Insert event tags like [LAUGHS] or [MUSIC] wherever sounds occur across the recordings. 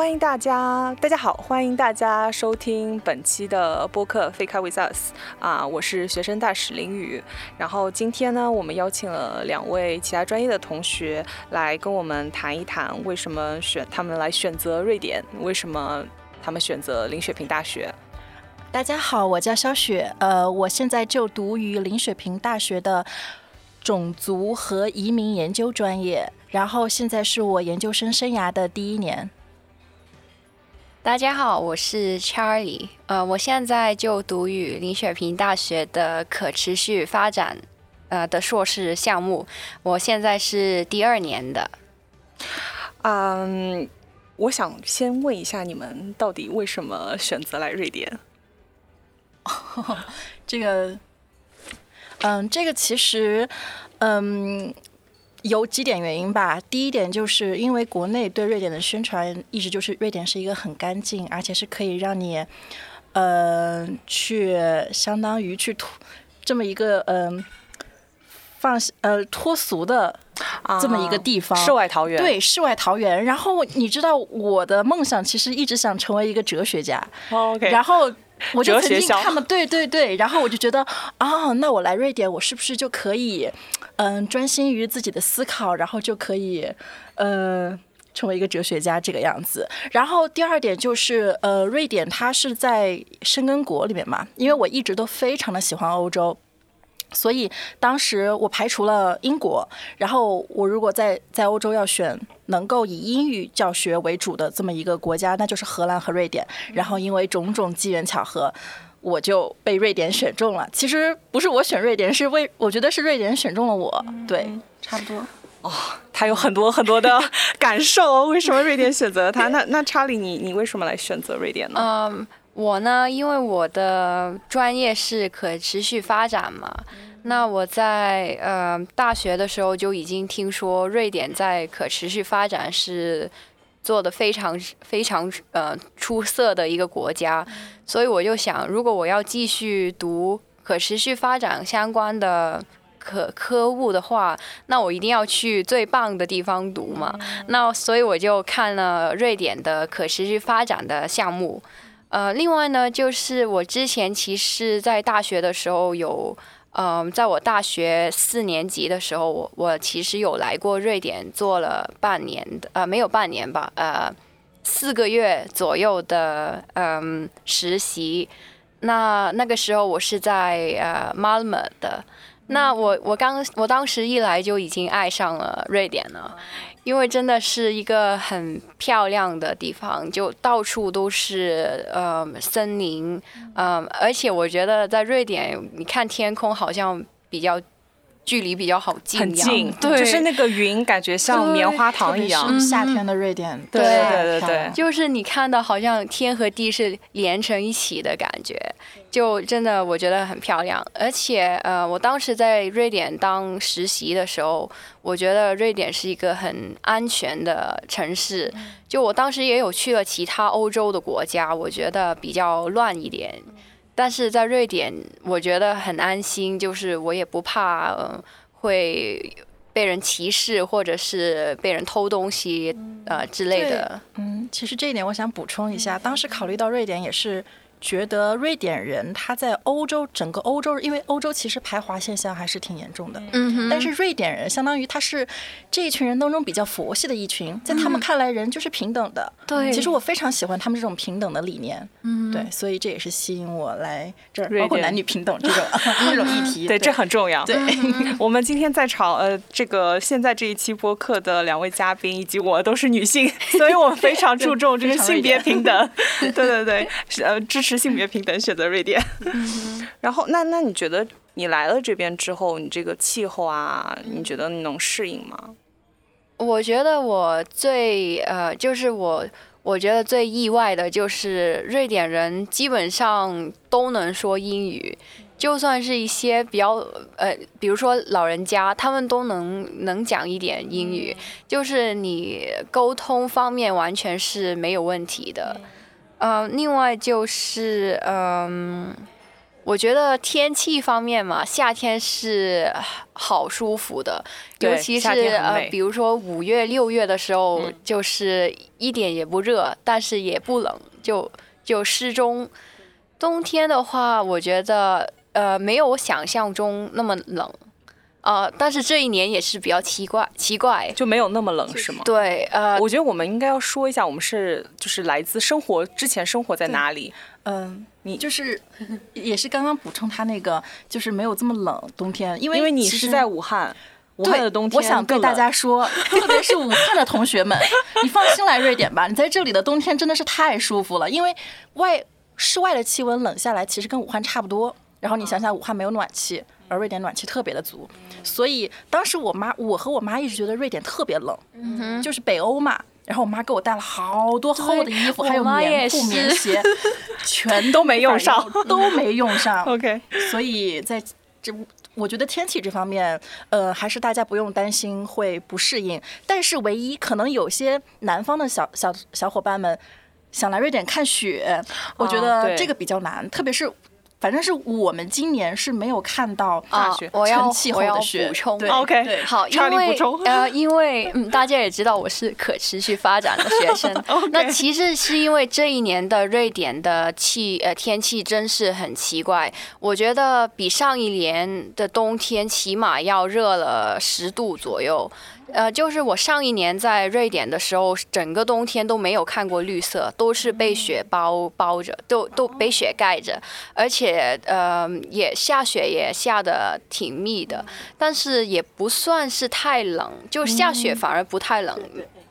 欢迎大家，大家好，欢迎大家收听本期的播客《Fake with Us》啊，我是学生大使林宇。然后今天呢，我们邀请了两位其他专业的同学来跟我们谈一谈，为什么选他们来选择瑞典，为什么他们选择林雪平大学。大家好，我叫肖雪，呃，我现在就读于林雪平大学的种族和移民研究专业，然后现在是我研究生生涯的第一年。大家好，我是 Charlie，呃，我现在就读于林雪平大学的可持续发展呃的硕士项目，我现在是第二年的。嗯，我想先问一下你们到底为什么选择来瑞典？[LAUGHS] 这个，嗯，这个其实，嗯。有几点原因吧。第一点就是因为国内对瑞典的宣传一直就是瑞典是一个很干净，而且是可以让你，呃，去相当于去脱这么一个嗯放呃脱俗的这么一个地方，世外桃源。对，世外桃源。然后你知道我的梦想其实一直想成为一个哲学家。OK。然后。我就曾经看了，对对对，然后我就觉得，啊，那我来瑞典，我是不是就可以，嗯，专心于自己的思考，然后就可以，嗯，成为一个哲学家这个样子。然后第二点就是，呃，瑞典它是在申根国里面嘛，因为我一直都非常的喜欢欧洲。所以当时我排除了英国，然后我如果在在欧洲要选能够以英语教学为主的这么一个国家，那就是荷兰和瑞典。然后因为种种机缘巧合，我就被瑞典选中了。其实不是我选瑞典，是为我觉得是瑞典选中了我。对，差不多。哦，他有很多很多的 [LAUGHS] 感受。为什么瑞典选择他？那那查理，你你为什么来选择瑞典呢？嗯。我呢，因为我的专业是可持续发展嘛，那我在呃大学的时候就已经听说瑞典在可持续发展是做的非常非常呃出色的一个国家，所以我就想，如果我要继续读可持续发展相关的可科物的话，那我一定要去最棒的地方读嘛。那所以我就看了瑞典的可持续发展的项目。呃，另外呢，就是我之前其实，在大学的时候有，嗯，在我大学四年级的时候，我我其实有来过瑞典做了半年的，呃，没有半年吧，呃，四个月左右的，嗯，实习。那那个时候我是在呃 Malmö 的，那我我刚我当时一来就已经爱上了瑞典了。因为真的是一个很漂亮的地方，就到处都是呃森林，嗯，而且我觉得在瑞典，你看天空好像比较。距离比较好近，很近，对，就是那个云感觉像棉花糖一样。夏天的瑞典，对对对对，就是你看到好像天和地是连成一起的感觉，就真的我觉得很漂亮。而且呃，我当时在瑞典当实习的时候，我觉得瑞典是一个很安全的城市。就我当时也有去了其他欧洲的国家，我觉得比较乱一点。但是在瑞典，我觉得很安心，就是我也不怕会被人歧视，或者是被人偷东西呃之类的。嗯，其实这一点我想补充一下，当时考虑到瑞典也是。觉得瑞典人他在欧洲整个欧洲，因为欧洲其实排华现象还是挺严重的。嗯但是瑞典人相当于他是这一群人当中比较佛系的一群，在他们看来人就是平等的。对。其实我非常喜欢他们这种平等的理念。嗯。对，所以这也是吸引我来这儿，包括男女平等这种 [LAUGHS] [LAUGHS] 这种议题。对，这很重要。对。[LAUGHS] 我们今天在场呃，这个现在这一期播客的两位嘉宾以及我都是女性，所以我们非常注重这个性别平等。对对对，呃，支持。是性别平等，选择瑞典。[LAUGHS] [LAUGHS] 然后，那那你觉得你来了这边之后，你这个气候啊，你觉得你能适应吗？我觉得我最呃，就是我我觉得最意外的就是瑞典人基本上都能说英语，就算是一些比较呃，比如说老人家，他们都能能讲一点英语，就是你沟通方面完全是没有问题的。嗯，另外就是，嗯，我觉得天气方面嘛，夏天是好舒服的，尤其是呃，比如说五月、六月的时候，就是一点也不热，但是也不冷，就就适中。冬天的话，我觉得呃，没有我想象中那么冷。呃，但是这一年也是比较奇怪，奇怪就没有那么冷是吗？对，呃，我觉得我们应该要说一下，我们是就是来自生活之前生活在哪里？嗯，你就是 [LAUGHS] 也是刚刚补充他那个，就是没有这么冷冬天，因为因为你是在武汉，武汉的冬天，我想对大家说，[LAUGHS] 特别是武汉的同学们，你放心来瑞典吧，你在这里的冬天真的是太舒服了，因为外室外的气温冷下来，其实跟武汉差不多。然后你想想，武汉没有暖气。而瑞典暖气特别的足，所以当时我妈，我和我妈一直觉得瑞典特别冷，就是北欧嘛。然后我妈给我带了好多厚的衣服，还有棉裤、棉鞋，[LAUGHS] 全都没用上，都没用上。[LAUGHS] OK，所以在这，我觉得天气这方面，呃，还是大家不用担心会不适应。但是唯一可能有些南方的小小小伙伴们想来瑞典看雪，我觉得这个比较难，特别是。反正是我们今年是没有看到啊，我要我要补充，OK，好，因为呃，因为嗯，大家也知道我是可持续发展的学生，[LAUGHS] 那其实是因为这一年的瑞典的气呃天气真是很奇怪，我觉得比上一年的冬天起码要热了十度左右。呃，就是我上一年在瑞典的时候，整个冬天都没有看过绿色，都是被雪包包着，都都被雪盖着，而且呃也下雪也下的挺密的，但是也不算是太冷，就下雪反而不太冷，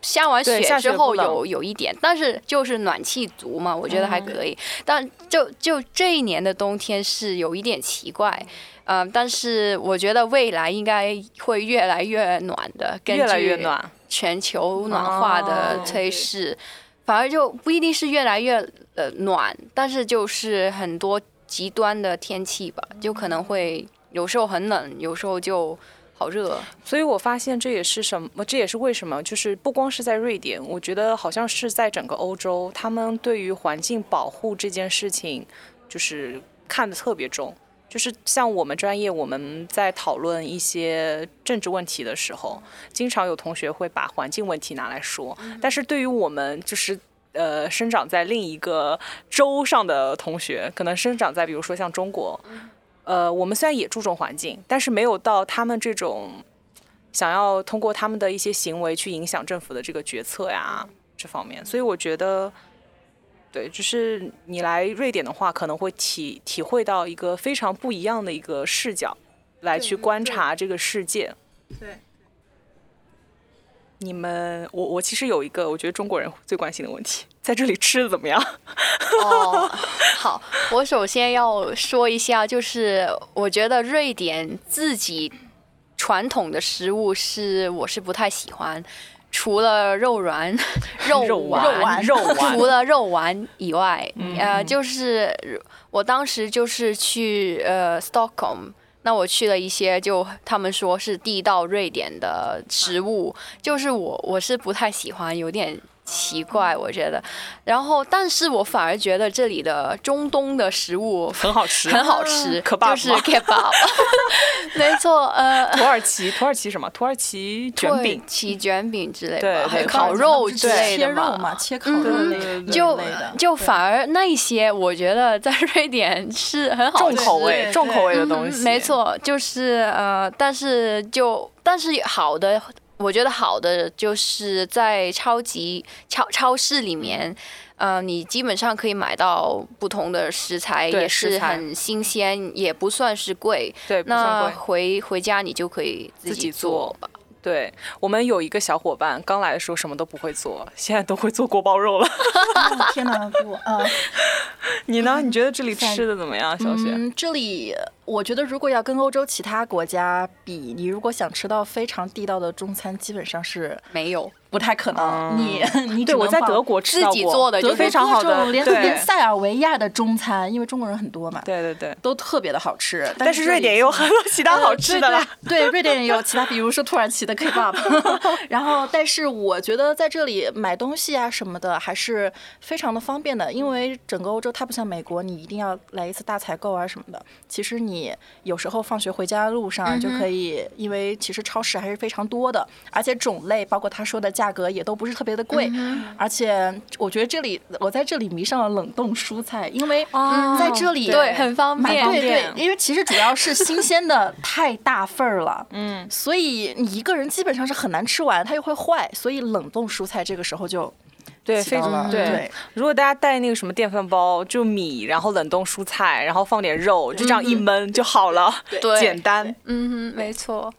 下完雪之后有有一点，但是就是暖气足嘛，我觉得还可以，但就就这一年的冬天是有一点奇怪。嗯，但是我觉得未来应该会越来越暖的，越来越暖，全球暖化的趋势，反而就不一定是越来越呃暖，但是就是很多极端的天气吧，就可能会有时候很冷，有时候就好热。所以我发现这也是什么，这也是为什么，就是不光是在瑞典，我觉得好像是在整个欧洲，他们对于环境保护这件事情，就是看得特别重。就是像我们专业，我们在讨论一些政治问题的时候，经常有同学会把环境问题拿来说。但是对于我们就是呃生长在另一个州上的同学，可能生长在比如说像中国，呃，我们虽然也注重环境，但是没有到他们这种想要通过他们的一些行为去影响政府的这个决策呀这方面。所以我觉得。对，就是你来瑞典的话，可能会体体会到一个非常不一样的一个视角，来去观察这个世界。对。你们，我我其实有一个我觉得中国人最关心的问题，在这里吃的怎么样？[LAUGHS] 哦，好，我首先要说一下，就是我觉得瑞典自己传统的食物是我是不太喜欢。除了肉 [LAUGHS] 丸、肉丸、肉丸，除了肉丸以外，[LAUGHS] 呃，就是我当时就是去呃 Stockholm，那我去了一些，就他们说是地道瑞典的食物，就是我我是不太喜欢，有点。奇怪，我觉得，然后，但是我反而觉得这里的中东的食物很好吃，很好吃，可就是 kebab，[LAUGHS] 没错，呃，土耳其，土耳其什么？土耳其卷饼，其卷饼之类的，对，烤肉之类的嘛，切烤肉类就就反而那些，我觉得在瑞典是很好重口味，重口味的东西，没错，就是呃，但是就但是好的。我觉得好的就是在超级超超市里面，呃，你基本上可以买到不同的食材，也是很新鲜，也不算是贵。对，那回回家你就可以自己做吧。对我们有一个小伙伴，刚来的时候什么都不会做，现在都会做锅包肉了。[LAUGHS] 天哪，不啊！[LAUGHS] 你呢？你觉得这里 [LAUGHS] 吃的怎么样，小雪？嗯，这里我觉得如果要跟欧洲其他国家比，你如果想吃到非常地道的中餐，基本上是没有，不太可能，你 [LAUGHS] 你对我在德国吃自己做的就非常好的，连连塞尔维亚的中餐，因为中国人很多嘛，对对对，都特别的好吃。但是瑞典也有很多其他好吃的啦，对，瑞典也有其他，比如说土耳其的 kebab。[LAUGHS] 然后，但是我觉得在这里买东西啊什么的还是非常的方便的，因为整个欧洲它不像美国，你一定要来一次大采购啊什么的。其实你有时候放学回家路上就可以，因为其实超市还是非常多的，而且种类包括他说的。价格也都不是特别的贵，而且我觉得这里我在这里迷上了冷冻蔬菜，因为在这里对很方便，对对，因为其实主要是新鲜的太大份儿了，[LAUGHS] 嗯，所以你一个人基本上是很难吃完，它又会坏，所以冷冻蔬菜这个时候就对非常对。如果大家带那个什么电饭煲，就米，然后冷冻蔬菜，然后放点肉，就这样一焖就好了，简单，嗯哼，没错。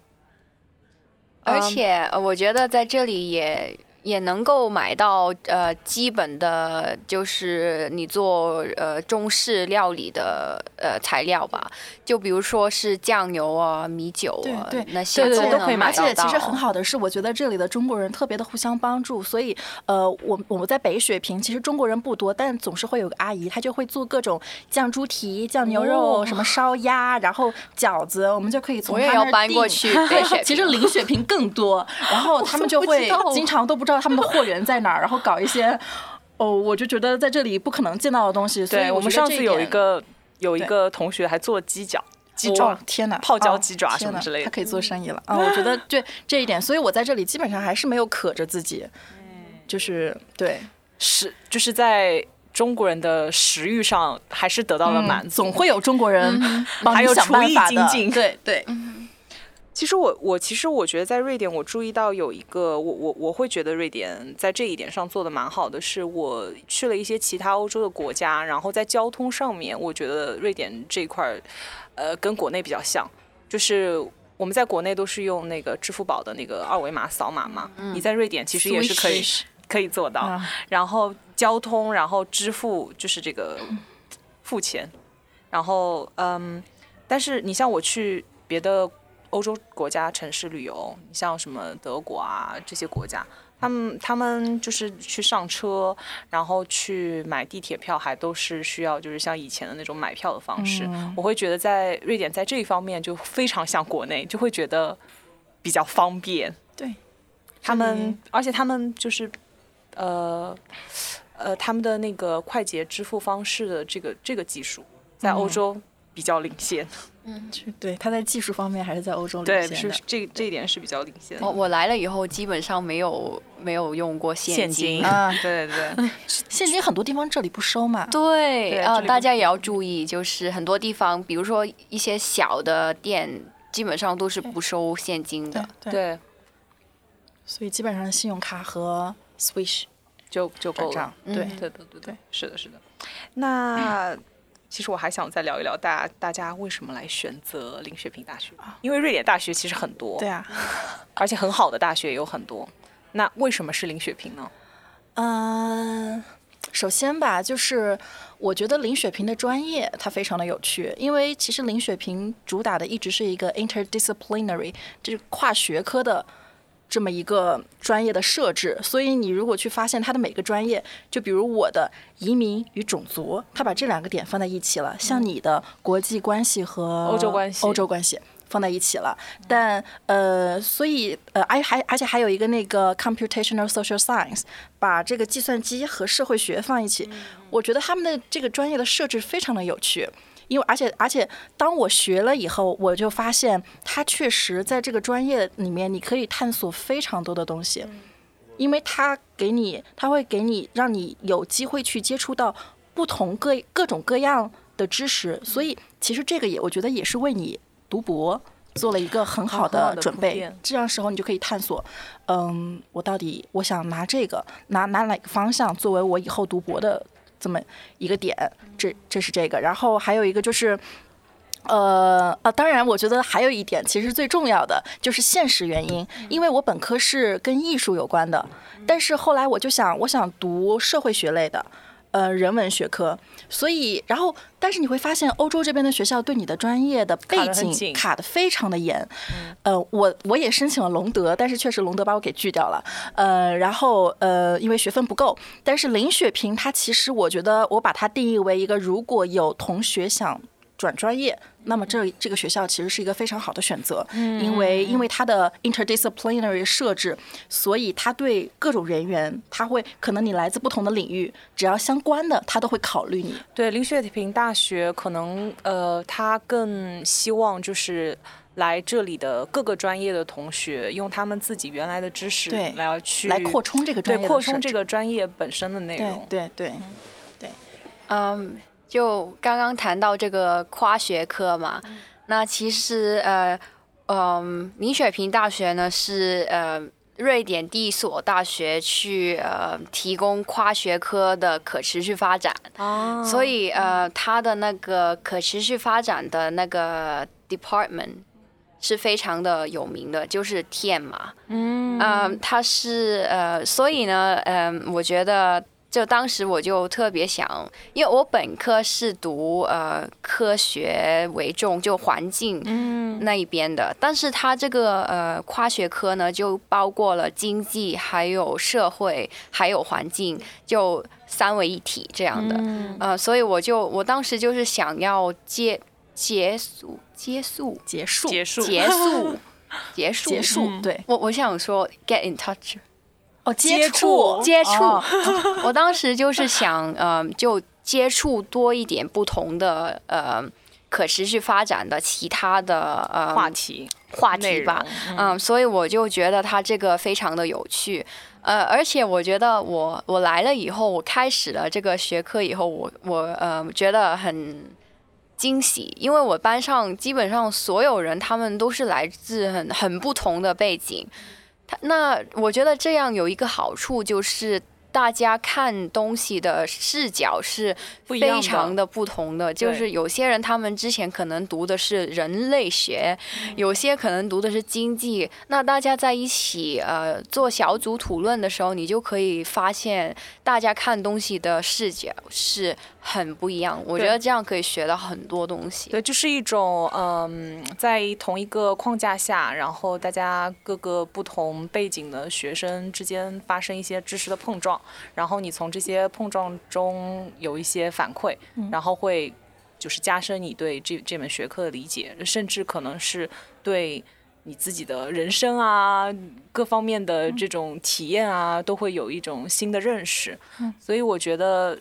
而且，我觉得在这里也。也能够买到呃基本的，就是你做呃中式料理的呃材料吧，就比如说是酱油啊、米酒啊那些都可以买到。而且其实很好的是，我觉得这里的中国人特别的互相帮助，所以呃我我们在北雪平其实中国人不多，但总是会有个阿姨，她就会做各种酱猪蹄、酱牛肉、什么烧鸭，然后饺子，我们就可以从她那搬过去。其实林雪平更多，然后他们就会 [LAUGHS] 经常都不知道。他们的货源在哪儿？然后搞一些 [LAUGHS] 哦，我就觉得在这里不可能见到的东西。对我们上次有一个有一个同学还做鸡脚、鸡爪，天哪，泡椒鸡爪什么之类的，他可以做生意了啊！我觉得对这一点，所以我在这里基本上还是没有渴着自己，就是对食，就是在中国人的食欲上还是得到了满足。总会有中国人还有厨艺精进，对对。其实我我其实我觉得在瑞典，我注意到有一个我我我会觉得瑞典在这一点上做的蛮好的，是我去了一些其他欧洲的国家，然后在交通上面，我觉得瑞典这一块儿，呃，跟国内比较像，就是我们在国内都是用那个支付宝的那个二维码扫码嘛，你在瑞典其实也是可以 [LAUGHS] 可以做到，然后交通，然后支付就是这个付钱，然后嗯，但是你像我去别的。欧洲国家城市旅游，你像什么德国啊这些国家，他们他们就是去上车，然后去买地铁票，还都是需要就是像以前的那种买票的方式。我会觉得在瑞典在这一方面就非常像国内，就会觉得比较方便。对，他们而且他们就是呃呃他们的那个快捷支付方式的这个这个技术，在欧洲比较领先。嗯，对，他在技术方面还是在欧洲领先的。对，是这这一点是比较领先的。我我来了以后，基本上没有没有用过现金啊。对对对，现金很多地方这里不收嘛。对啊，大家也要注意，就是很多地方，比如说一些小的店，基本上都是不收现金的。对。所以基本上信用卡和 Swish 就就够了。对对对对对，是的，是的。那。其实我还想再聊一聊，大家大家为什么来选择林雪平大学？因为瑞典大学其实很多，对啊，而且很好的大学也有很多。那为什么是林雪平呢？嗯，首先吧，就是我觉得林雪平的专业它非常的有趣，因为其实林雪平主打的一直是一个 interdisciplinary，就是跨学科的。这么一个专业的设置，所以你如果去发现它的每个专业，就比如我的移民与种族，它把这两个点放在一起了，像你的国际关系和欧洲关系，欧洲关系放在一起了。但呃，所以呃，而还而且还有一个那个 computational social science，把这个计算机和社会学放一起，我觉得他们的这个专业的设置非常的有趣。因为而且而且，当我学了以后，我就发现它确实在这个专业里面，你可以探索非常多的东西，因为它给你，它会给你，让你有机会去接触到不同各各种各样的知识，所以其实这个也我觉得也是为你读博做了一个很好的准备。这样时候你就可以探索，嗯，我到底我想拿这个拿拿哪个方向作为我以后读博的。这么一个点，这这是这个，然后还有一个就是，呃啊，当然，我觉得还有一点，其实最重要的就是现实原因，因为我本科是跟艺术有关的，但是后来我就想，我想读社会学类的，呃人文学科，所以然后但是你会发现欧洲这边的学校对你的专业的背景卡的非常的严。呃，我我也申请了隆德，但是确实隆德把我给拒掉了。呃，然后呃因为学分不够，但是林雪平她其实我觉得我把它定义为一个如果有同学想。转专业，那么这这个学校其实是一个非常好的选择，因为因为它的 interdisciplinary 设置，所以它对各种人员，他会可能你来自不同的领域，只要相关的，他都会考虑你。对林雪平大学，可能呃，他更希望就是来这里的各个专业的同学，用他们自己原来的知识来去来扩充这个专业，扩充这个专业本身的内容。对对对，嗯。就刚刚谈到这个跨学科嘛，那其实呃，嗯，林雪平大学呢是呃瑞典第一所大学去呃提供跨学科的可持续发展，哦。所以呃它的那个可持续发展的那个 department 是非常的有名的，就是 TM 嘛，嗯，它是呃，所以呢，嗯，我觉得。就当时我就特别想，因为我本科是读呃科学为重，就环境那一边的，但是它这个呃跨学科呢，就包括了经济、还有社会、还有环境，就三位一体这样的。呃，所以我就我当时就是想要结结束结束结束结束结束结束结束。对我我想说 get in touch。哦，接触接触，[LAUGHS] 我当时就是想，呃，就接触多一点不同的呃可持续发展的其他的呃话题话题吧，嗯，所以我就觉得它这个非常的有趣，呃，而且我觉得我我来了以后，我开始了这个学科以后，我我呃觉得很惊喜，因为我班上基本上所有人他们都是来自很很不同的背景。那我觉得这样有一个好处就是。大家看东西的视角是非常的不同的，就是有些人他们之前可能读的是人类学，有些可能读的是经济。那大家在一起呃做小组讨论的时候，你就可以发现大家看东西的视角是很不一样。我觉得这样可以学到很多东西。对，就是一种嗯，在同一个框架下，然后大家各个不同背景的学生之间发生一些知识的碰撞。然后你从这些碰撞中有一些反馈，然后会就是加深你对这这门学科的理解，甚至可能是对你自己的人生啊各方面的这种体验啊，都会有一种新的认识。所以我觉得。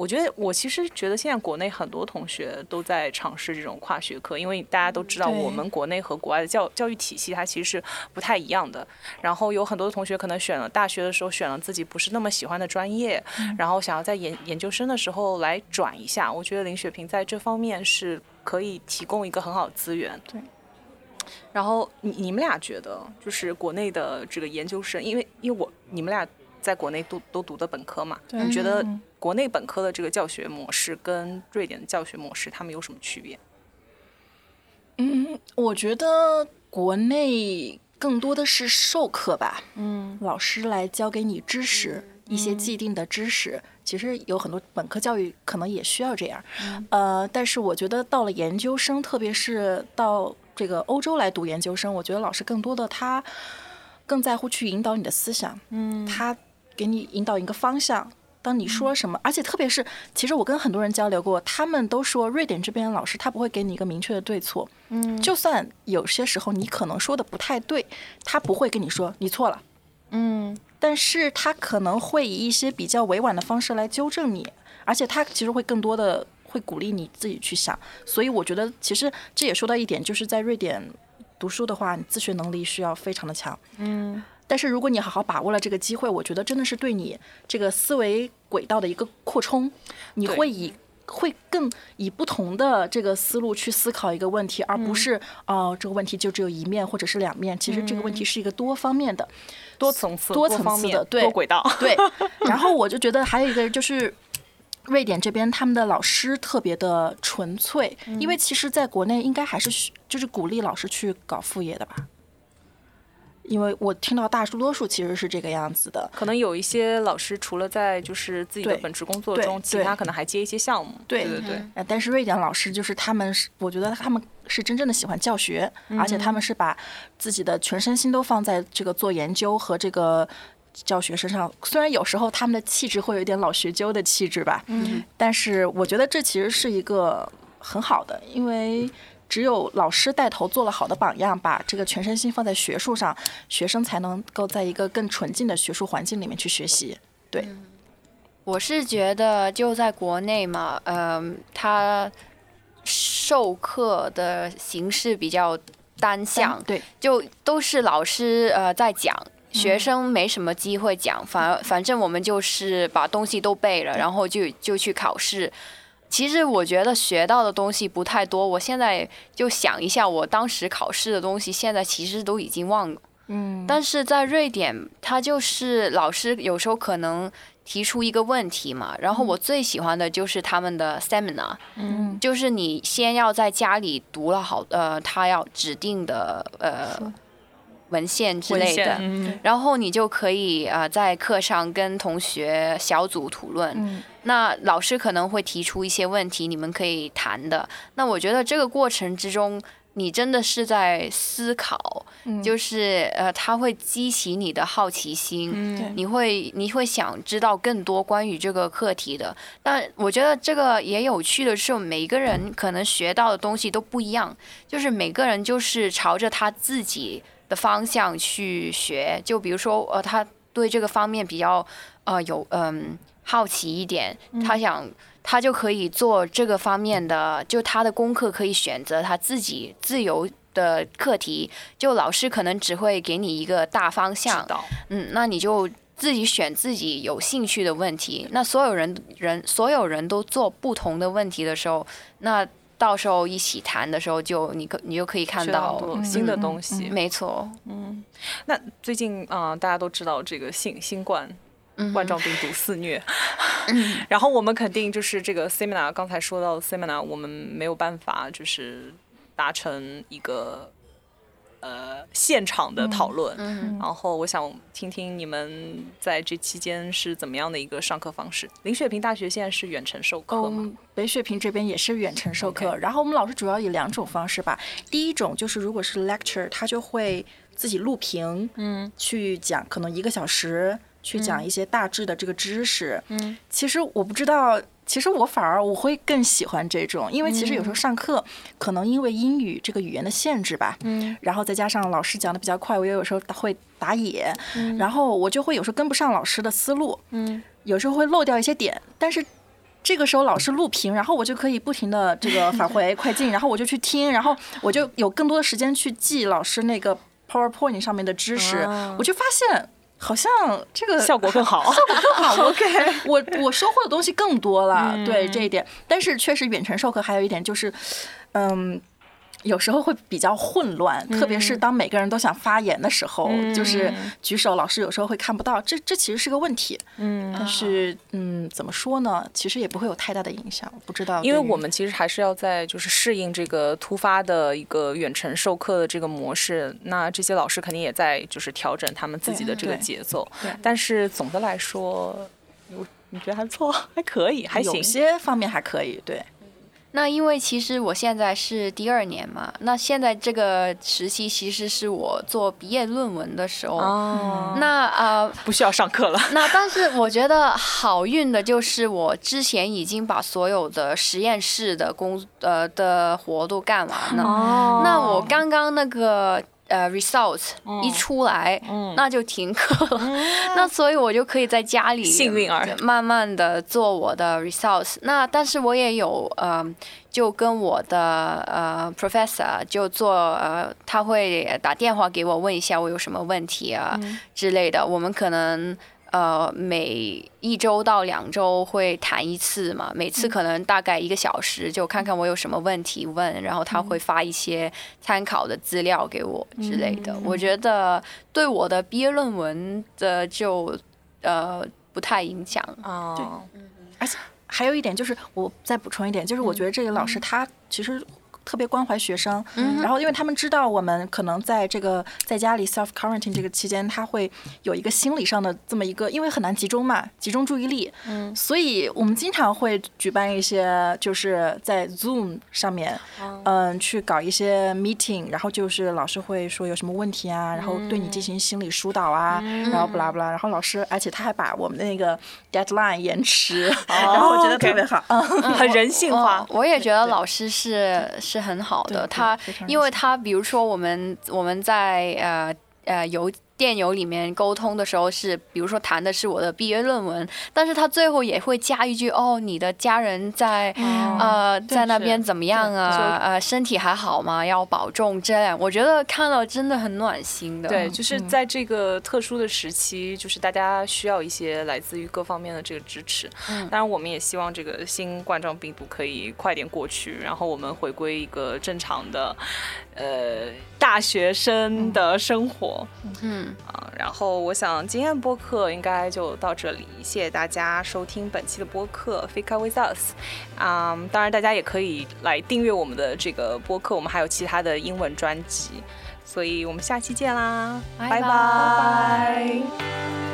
我觉得我其实觉得现在国内很多同学都在尝试这种跨学科，因为大家都知道我们国内和国外的教教育体系它其实是不太一样的。然后有很多同学可能选了大学的时候选了自己不是那么喜欢的专业，然后想要在研研究生的时候来转一下。我觉得林雪平在这方面是可以提供一个很好的资源。对。然后你你们俩觉得就是国内的这个研究生，因为因为我你们俩。在国内都都读的本科嘛？你觉得国内本科的这个教学模式跟瑞典的教学模式，他们有什么区别？嗯，我觉得国内更多的是授课吧。嗯，老师来教给你知识，一些既定的知识。其实有很多本科教育可能也需要这样。呃，但是我觉得到了研究生，特别是到这个欧洲来读研究生，我觉得老师更多的他更在乎去引导你的思想。嗯，他。给你引导一个方向。当你说什么，而且特别是，其实我跟很多人交流过，他们都说瑞典这边老师他不会给你一个明确的对错。嗯，就算有些时候你可能说的不太对，他不会跟你说你错了。嗯，但是他可能会以一些比较委婉的方式来纠正你，而且他其实会更多的会鼓励你自己去想。所以我觉得，其实这也说到一点，就是在瑞典读书的话，你自学能力需要非常的强。嗯。但是如果你好好把握了这个机会，我觉得真的是对你这个思维轨道的一个扩充，你会以会更以不同的这个思路去思考一个问题，而不是哦这个问题就只有一面或者是两面，其实这个问题是一个多方面的、多层次、多层次的对多轨道对。[LAUGHS] 然后我就觉得还有一个就是瑞典这边他们的老师特别的纯粹，因为其实在国内应该还是就是鼓励老师去搞副业的吧。因为我听到大多数其实是这个样子的。可能有一些老师除了在就是自己的本职工作中，其他可能还接一些项目。对对对。但是瑞典老师就是他们是，我觉得他们是真正的喜欢教学，而且他们是把自己的全身心都放在这个做研究和这个教学身上。虽然有时候他们的气质会有点老学究的气质吧，嗯，但是我觉得这其实是一个很好的，因为。只有老师带头做了好的榜样，把这个全身心放在学术上，学生才能够在一个更纯净的学术环境里面去学习。对，我是觉得就在国内嘛，嗯，他授课的形式比较单向，对，就都是老师呃在讲，学生没什么机会讲，反而反正我们就是把东西都背了，然后就就去考试。其实我觉得学到的东西不太多。我现在就想一下，我当时考试的东西，现在其实都已经忘了。嗯。但是在瑞典，他就是老师有时候可能提出一个问题嘛，然后我最喜欢的就是他们的 seminar。嗯。就是你先要在家里读了好呃，他要指定的呃。文献之类的，然后你就可以呃在课上跟同学小组讨论。那老师可能会提出一些问题，你们可以谈的。那我觉得这个过程之中，你真的是在思考，就是呃，他会激起你的好奇心，你会你会想知道更多关于这个课题的。但我觉得这个也有趣的是，每个人可能学到的东西都不一样，就是每个人就是朝着他自己。的方向去学，就比如说，呃，他对这个方面比较，呃，有嗯好奇一点，他想他就可以做这个方面的，就他的功课可以选择他自己自由的课题，就老师可能只会给你一个大方向，嗯，那你就自己选自己有兴趣的问题。那所有人人所有人都做不同的问题的时候，那。到时候一起谈的时候，就你可你就可以看到新的东西。没错，嗯。那最近啊，大家都知道这个新新冠冠状病毒肆虐，[LAUGHS] 然后我们肯定就是这个 seminar 刚才说到的 seminar，我们没有办法就是达成一个。呃，现场的讨论，然后我想听听你们在这期间是怎么样的一个上课方式。林雪平大学现在是远程授课吗？北雪平这边也是远程授课，然后我们老师主要以两种方式吧。第一种就是如果是 lecture，他就会自己录屏，嗯，去讲，可能一个小时去讲一些大致的这个知识。嗯，其实我不知道。其实我反而我会更喜欢这种，因为其实有时候上课可能因为英语这个语言的限制吧，嗯，然后再加上老师讲的比较快，我也有时候会打野，嗯，然后我就会有时候跟不上老师的思路，嗯，有时候会漏掉一些点，但是这个时候老师录屏，然后我就可以不停的这个返回 [LAUGHS] 快进，然后我就去听，然后我就有更多的时间去记老师那个 PowerPoint 上面的知识，我就发现。好像这个效果更好，[LAUGHS] 效果更好。[LAUGHS] OK，我我收获的东西更多了，对这一点。但是确实远程授课还有一点就是，嗯。有时候会比较混乱，特别是当每个人都想发言的时候，就是举手，老师有时候会看不到，这这其实是个问题。嗯，但是嗯，怎么说呢？其实也不会有太大的影响。不知道，因为我们其实还是要在就是适应这个突发的一个远程授课的这个模式。那这些老师肯定也在就是调整他们自己的这个节奏。对，但是总的来说，我你觉得还不错，[LAUGHS] 还可以，还行，有些方面还可以。对。那因为其实我现在是第二年嘛，那现在这个实习其实是我做毕业论文的时候，那啊不需要上课了。[LAUGHS] 那但是我觉得好运的就是我之前已经把所有的实验室的工呃的活都干完了，那我刚刚那个。呃，results 一出来，那就停课了。[LAUGHS] 那所以我就可以在家里幸运儿慢慢的做我的 results。那但是我也有呃，就跟我的呃 professor 就做呃，他会打电话给我问一下我有什么问题啊之类的。我们可能。呃，每一周到两周会谈一次嘛，每次可能大概一个小时，就看看我有什么问题问，然后他会发一些参考的资料给我之类的。我觉得对我的毕业论文的就呃不太影响啊。而且还有一点就是，我再补充一点，就是我觉得这个老师他其实。特别关怀学生。嗯然后因为他们知道我们可能在这个在家里 self quarantine 这个期间，他会有一个心理上的这么一个，因为很难集中嘛，集中注意力。嗯，所以我们经常会举办一些，就是在 Zoom 上面，嗯，去搞一些 meeting，然后就是老师会说有什么问题啊，然后对你进行心理疏导啊，然后不拉不拉，然后老师，而且他还把我们的那个 deadline 延迟，[LAUGHS] 然后我觉得特别好，[LAUGHS] 嗯，很人性化。我也觉得老师是是很好的，它因为它比如说我们我们在呃呃邮。电邮里面沟通的时候是，比如说谈的是我的毕业论文，但是他最后也会加一句哦，你的家人在呃在那边怎么样啊？呃，身体还好吗？要保重。这样我觉得看了真的很暖心的。对，就是在这个特殊的时期，就是大家需要一些来自于各方面的这个支持。嗯，当然我们也希望这个新冠状病毒可以快点过去，然后我们回归一个正常的。呃，大学生的生活，嗯啊，然后我想今天播客应该就到这里，谢谢大家收听本期的播客《Fika with Us》，啊，当然大家也可以来订阅我们的这个播客，我们还有其他的英文专辑，所以我们下期见啦，拜。拜。